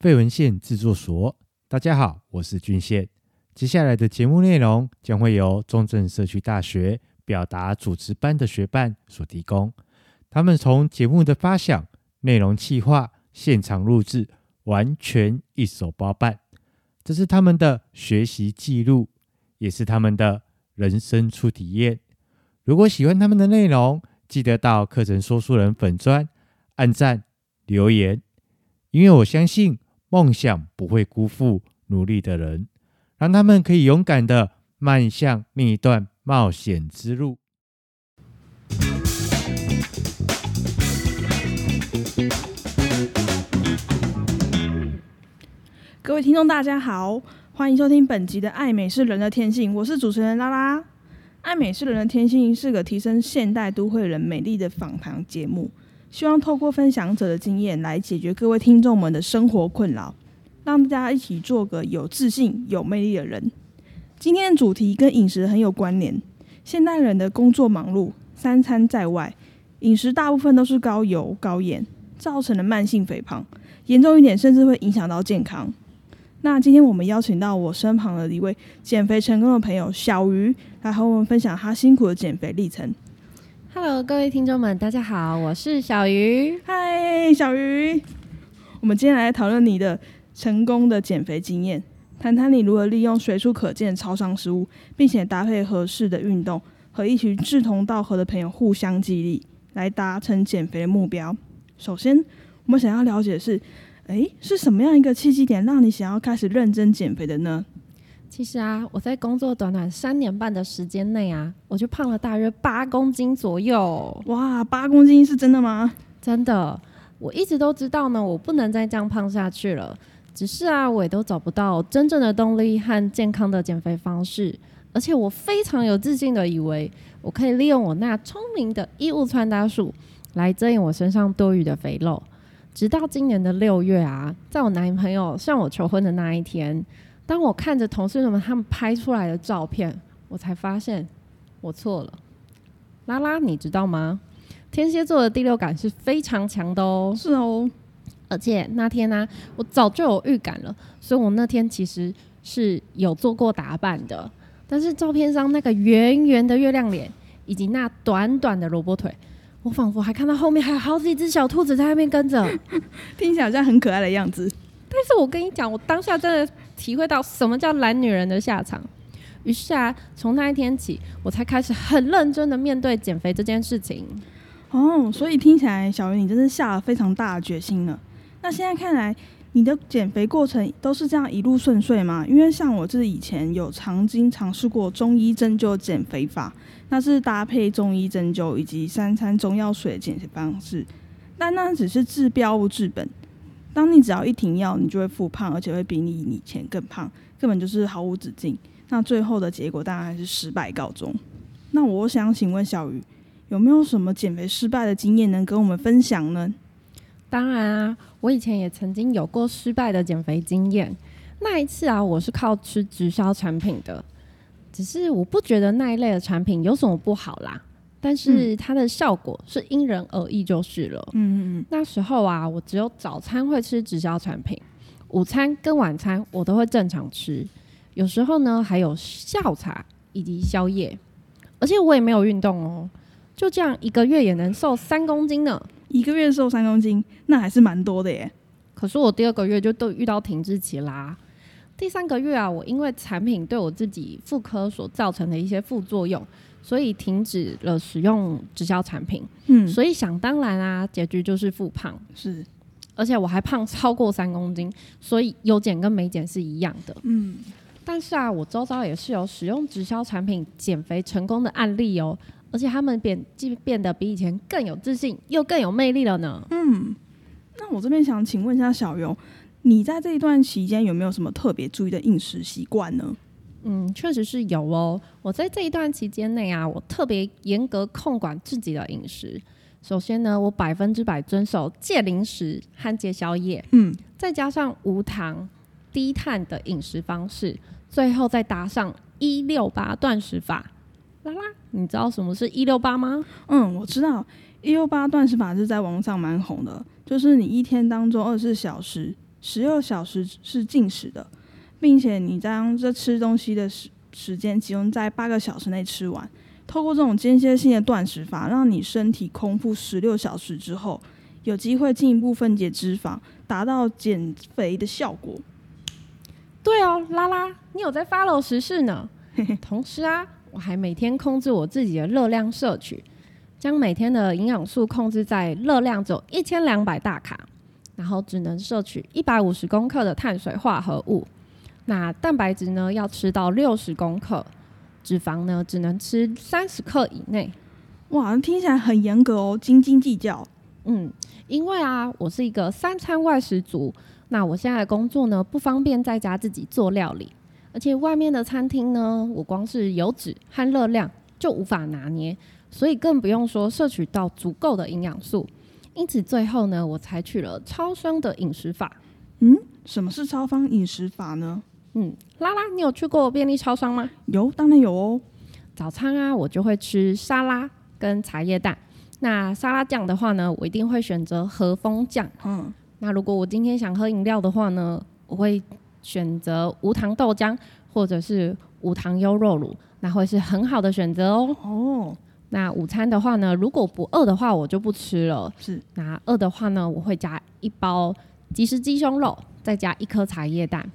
废文献制作所。大家好，我是俊宪。接下来的节目内容将会由中正社区大学表达主持班的学伴所提供。他们从节目的发想、内容企划、现场录制，完全一手包办。这是他们的学习记录，也是他们的人生初体验。如果喜欢他们的内容，记得到课程说书人粉专按赞留言，因为我相信梦想不会辜负努力的人，让他们可以勇敢地迈向另一段冒险之路。各位听众，大家好，欢迎收听本集的《爱美是人的天性》，我是主持人拉拉。爱美是人的天性是个提升现代都会人美丽的访谈节目，希望透过分享者的经验来解决各位听众们的生活困扰，让大家一起做个有自信、有魅力的人。今天的主题跟饮食很有关联。现代人的工作忙碌，三餐在外，饮食大部分都是高油高盐，造成的慢性肥胖，严重一点甚至会影响到健康。那今天我们邀请到我身旁的一位减肥成功的朋友小鱼，来和我们分享他辛苦的减肥历程。Hello，各位听众们，大家好，我是小鱼。嗨，小鱼，我们今天来讨论你的成功的减肥经验，谈谈你如何利用随处可见的超商食物，并且搭配合适的运动，和一群志同道合的朋友互相激励，来达成减肥的目标。首先，我们想要了解的是。诶，是什么样一个契机点让你想要开始认真减肥的呢？其实啊，我在工作短短三年半的时间内啊，我就胖了大约八公斤左右。哇，八公斤是真的吗？真的，我一直都知道呢，我不能再这样胖下去了。只是啊，我也都找不到真正的动力和健康的减肥方式。而且我非常有自信的以为，我可以利用我那聪明的衣物穿搭术来遮掩我身上多余的肥肉。直到今年的六月啊，在我男朋友向我求婚的那一天，当我看着同事们他们拍出来的照片，我才发现我错了。拉拉，你知道吗？天蝎座的第六感是非常强的哦。是哦，而且那天呢、啊，我早就有预感了，所以我那天其实是有做过打扮的。但是照片上那个圆圆的月亮脸，以及那短短的萝卜腿。我仿佛还看到后面还有好几只小兔子在那边跟着，听起来好像很可爱的样子。但是我跟你讲，我当下真的体会到什么叫懒女人的下场。于是啊，从那一天起，我才开始很认真的面对减肥这件事情。哦，所以听起来小鱼你真是下了非常大的决心了。那现在看来，你的减肥过程都是这样一路顺遂吗？因为像我自己以前有曾经尝试过中医针灸减肥法。那是搭配中医针灸以及三餐中药水的减肥方式，但那只是治标不治本。当你只要一停药，你就会复胖，而且会比你以前更胖，根本就是毫无止境。那最后的结果当然还是失败告终。那我想请问小鱼，有没有什么减肥失败的经验能跟我们分享呢？当然啊，我以前也曾经有过失败的减肥经验。那一次啊，我是靠吃直销产品的。只是我不觉得那一类的产品有什么不好啦，但是它的效果是因人而异就是了。嗯嗯嗯。那时候啊，我只有早餐会吃直销产品，午餐跟晚餐我都会正常吃，有时候呢还有下午茶以及宵夜，而且我也没有运动哦，就这样一个月也能瘦三公斤呢。一个月瘦三公斤，那还是蛮多的耶。可是我第二个月就都遇到停滞期啦。第三个月啊，我因为产品对我自己妇科所造成的一些副作用，所以停止了使用直销产品。嗯，所以想当然啊，结局就是复胖。是，而且我还胖超过三公斤，所以有减跟没减是一样的。嗯，但是啊，我周遭也是有使用直销产品减肥成功的案例哦，而且他们变既变得比以前更有自信，又更有魅力了呢。嗯，那我这边想请问一下小游。你在这一段期间有没有什么特别注意的饮食习惯呢？嗯，确实是有哦。我在这一段期间内啊，我特别严格控管自己的饮食。首先呢，我百分之百遵守戒零食和戒宵夜，嗯，再加上无糖、低碳的饮食方式，最后再搭上一六八断食法。啦啦，你知道什么是一六八吗？嗯，我知道一六八断食法是在网上蛮红的，就是你一天当中二十四小时。十六小时是禁食的，并且你将这吃东西的时时间集中在八个小时内吃完。透过这种间歇性的断食法，让你身体空腹十六小时之后，有机会进一步分解脂肪，达到减肥的效果。对哦，拉拉，你有在 follow 时事呢。同时啊，我还每天控制我自己的热量摄取，将每天的营养素控制在热量只有一千两百大卡，然后只能摄取一百五十公克的碳水化合物。那蛋白质呢，要吃到六十公克，脂肪呢，只能吃三十克以内。哇，听起来很严格哦，斤斤计较。嗯，因为啊，我是一个三餐外食族，那我现在的工作呢，不方便在家自己做料理。而且外面的餐厅呢，我光是油脂和热量就无法拿捏，所以更不用说摄取到足够的营养素。因此最后呢，我采取了超商的饮食法。嗯，什么是超商饮食法呢？嗯，拉拉，你有去过便利超商吗？有，当然有哦。早餐啊，我就会吃沙拉跟茶叶蛋。那沙拉酱的话呢，我一定会选择和风酱。嗯，那如果我今天想喝饮料的话呢，我会。选择无糖豆浆或者是无糖优酪乳，那会是很好的选择哦。哦，那午餐的话呢，如果不饿的话，我就不吃了。是，那饿的话呢，我会加一包即食鸡胸肉，再加一颗茶叶蛋，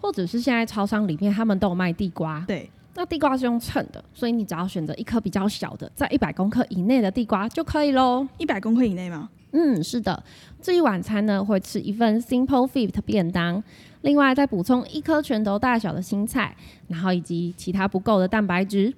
或者是现在超商里面他们都有卖地瓜。对，那地瓜是用称的，所以你只要选择一颗比较小的，在一百公克以内的地瓜就可以喽。一百公克以内吗？嗯，是的。至于晚餐呢，会吃一份 Simple Fit 便当。另外再补充一颗拳头大小的青菜，然后以及其他不够的蛋白质，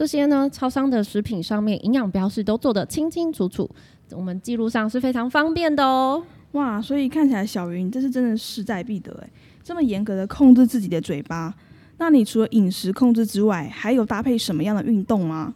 这些呢，超商的食品上面营养标示都做得清清楚楚，我们记录上是非常方便的哦。哇，所以看起来小云这是真的势在必得哎，这么严格的控制自己的嘴巴，那你除了饮食控制之外，还有搭配什么样的运动吗？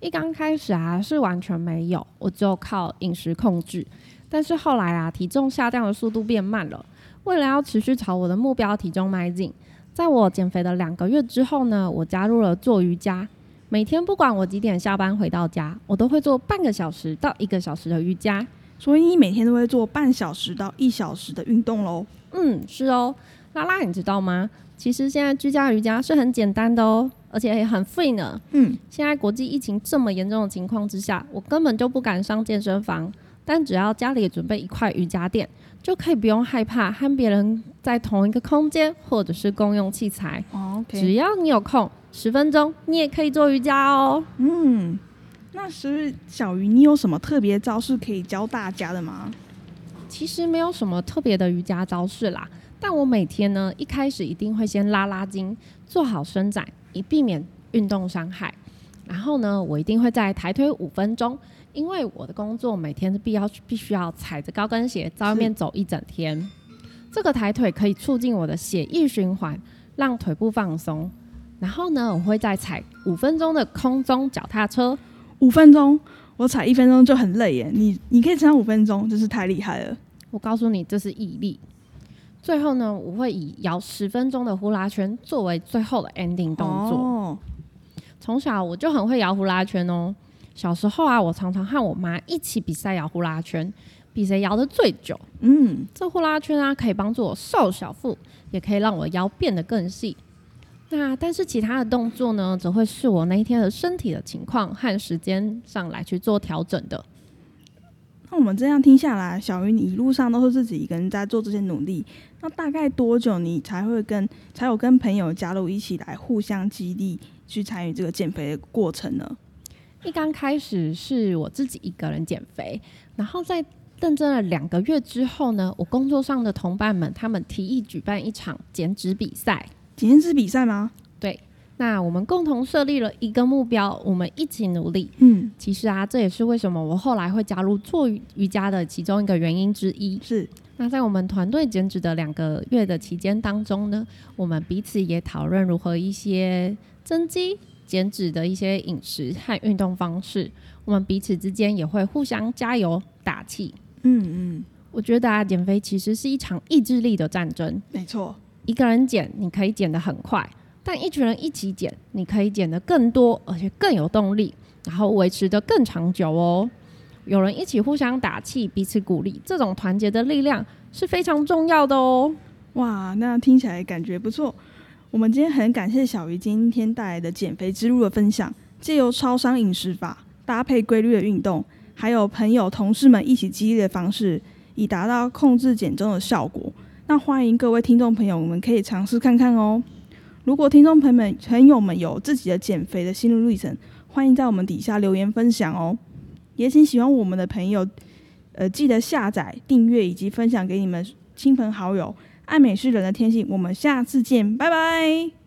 一刚开始啊是完全没有，我就靠饮食控制，但是后来啊体重下降的速度变慢了。为了要持续朝我的目标体重迈进，在我减肥的两个月之后呢，我加入了做瑜伽。每天不管我几点下班回到家，我都会做半个小时到一个小时的瑜伽。所以你每天都会做半小时到一小时的运动喽？嗯，是哦。拉拉，你知道吗？其实现在居家瑜伽是很简单的哦，而且也很 free 呢。嗯，现在国际疫情这么严重的情况之下，我根本就不敢上健身房。但只要家里准备一块瑜伽垫，就可以不用害怕和别人在同一个空间，或者是共用器材。Oh, okay. 只要你有空，十分钟你也可以做瑜伽哦。嗯，那是小鱼，你有什么特别招式可以教大家的吗？其实没有什么特别的瑜伽招式啦，但我每天呢，一开始一定会先拉拉筋，做好伸展，以避免运动伤害。然后呢，我一定会再抬腿五分钟。因为我的工作每天是必要必须要踩着高跟鞋在外面走一整天，这个抬腿可以促进我的血液循环，让腿部放松。然后呢，我会再踩五分钟的空中脚踏车。五分钟，我踩一分钟就很累耶。你你可以撑五分钟，真是太厉害了。我告诉你，这是毅力。最后呢，我会以摇十分钟的呼啦圈作为最后的 ending 动作。哦，从小我就很会摇呼啦圈哦。小时候啊，我常常和我妈一起比赛摇呼啦圈，比谁摇的最久。嗯，这呼啦圈啊，可以帮助我瘦小腹，也可以让我腰变得更细。那但是其他的动作呢，则会是我那一天的身体的情况和时间上来去做调整的。那我们这样听下来，小鱼，你一路上都是自己一个人在做这些努力。那大概多久你才会跟才有跟朋友加入一起来互相激励，去参与这个减肥的过程呢？一刚开始是我自己一个人减肥，然后在认真了两个月之后呢，我工作上的同伴们他们提议举办一场减脂比赛。减脂比赛吗？对，那我们共同设立了一个目标，我们一起努力。嗯，其实啊，这也是为什么我后来会加入做瑜伽的其中一个原因之一。是，那在我们团队减脂的两个月的期间当中呢，我们彼此也讨论如何一些增肌。减脂的一些饮食和运动方式，我们彼此之间也会互相加油打气。嗯嗯，我觉得啊，减肥其实是一场意志力的战争。没错，一个人减你可以减得很快，但一群人一起减，你可以减得更多，而且更有动力，然后维持得更长久哦。有人一起互相打气，彼此鼓励，这种团结的力量是非常重要的哦。哇，那听起来感觉不错。我们今天很感谢小鱼今天带来的减肥之路的分享，借由超商饮食法搭配规律的运动，还有朋友同事们一起激励的方式，以达到控制减重的效果。那欢迎各位听众朋友，我们可以尝试看看哦。如果听众朋友们朋友们有自己的减肥的心路历程，欢迎在我们底下留言分享哦。也请喜欢我们的朋友，呃，记得下载、订阅以及分享给你们亲朋好友。爱美是人的天性，我们下次见，拜拜。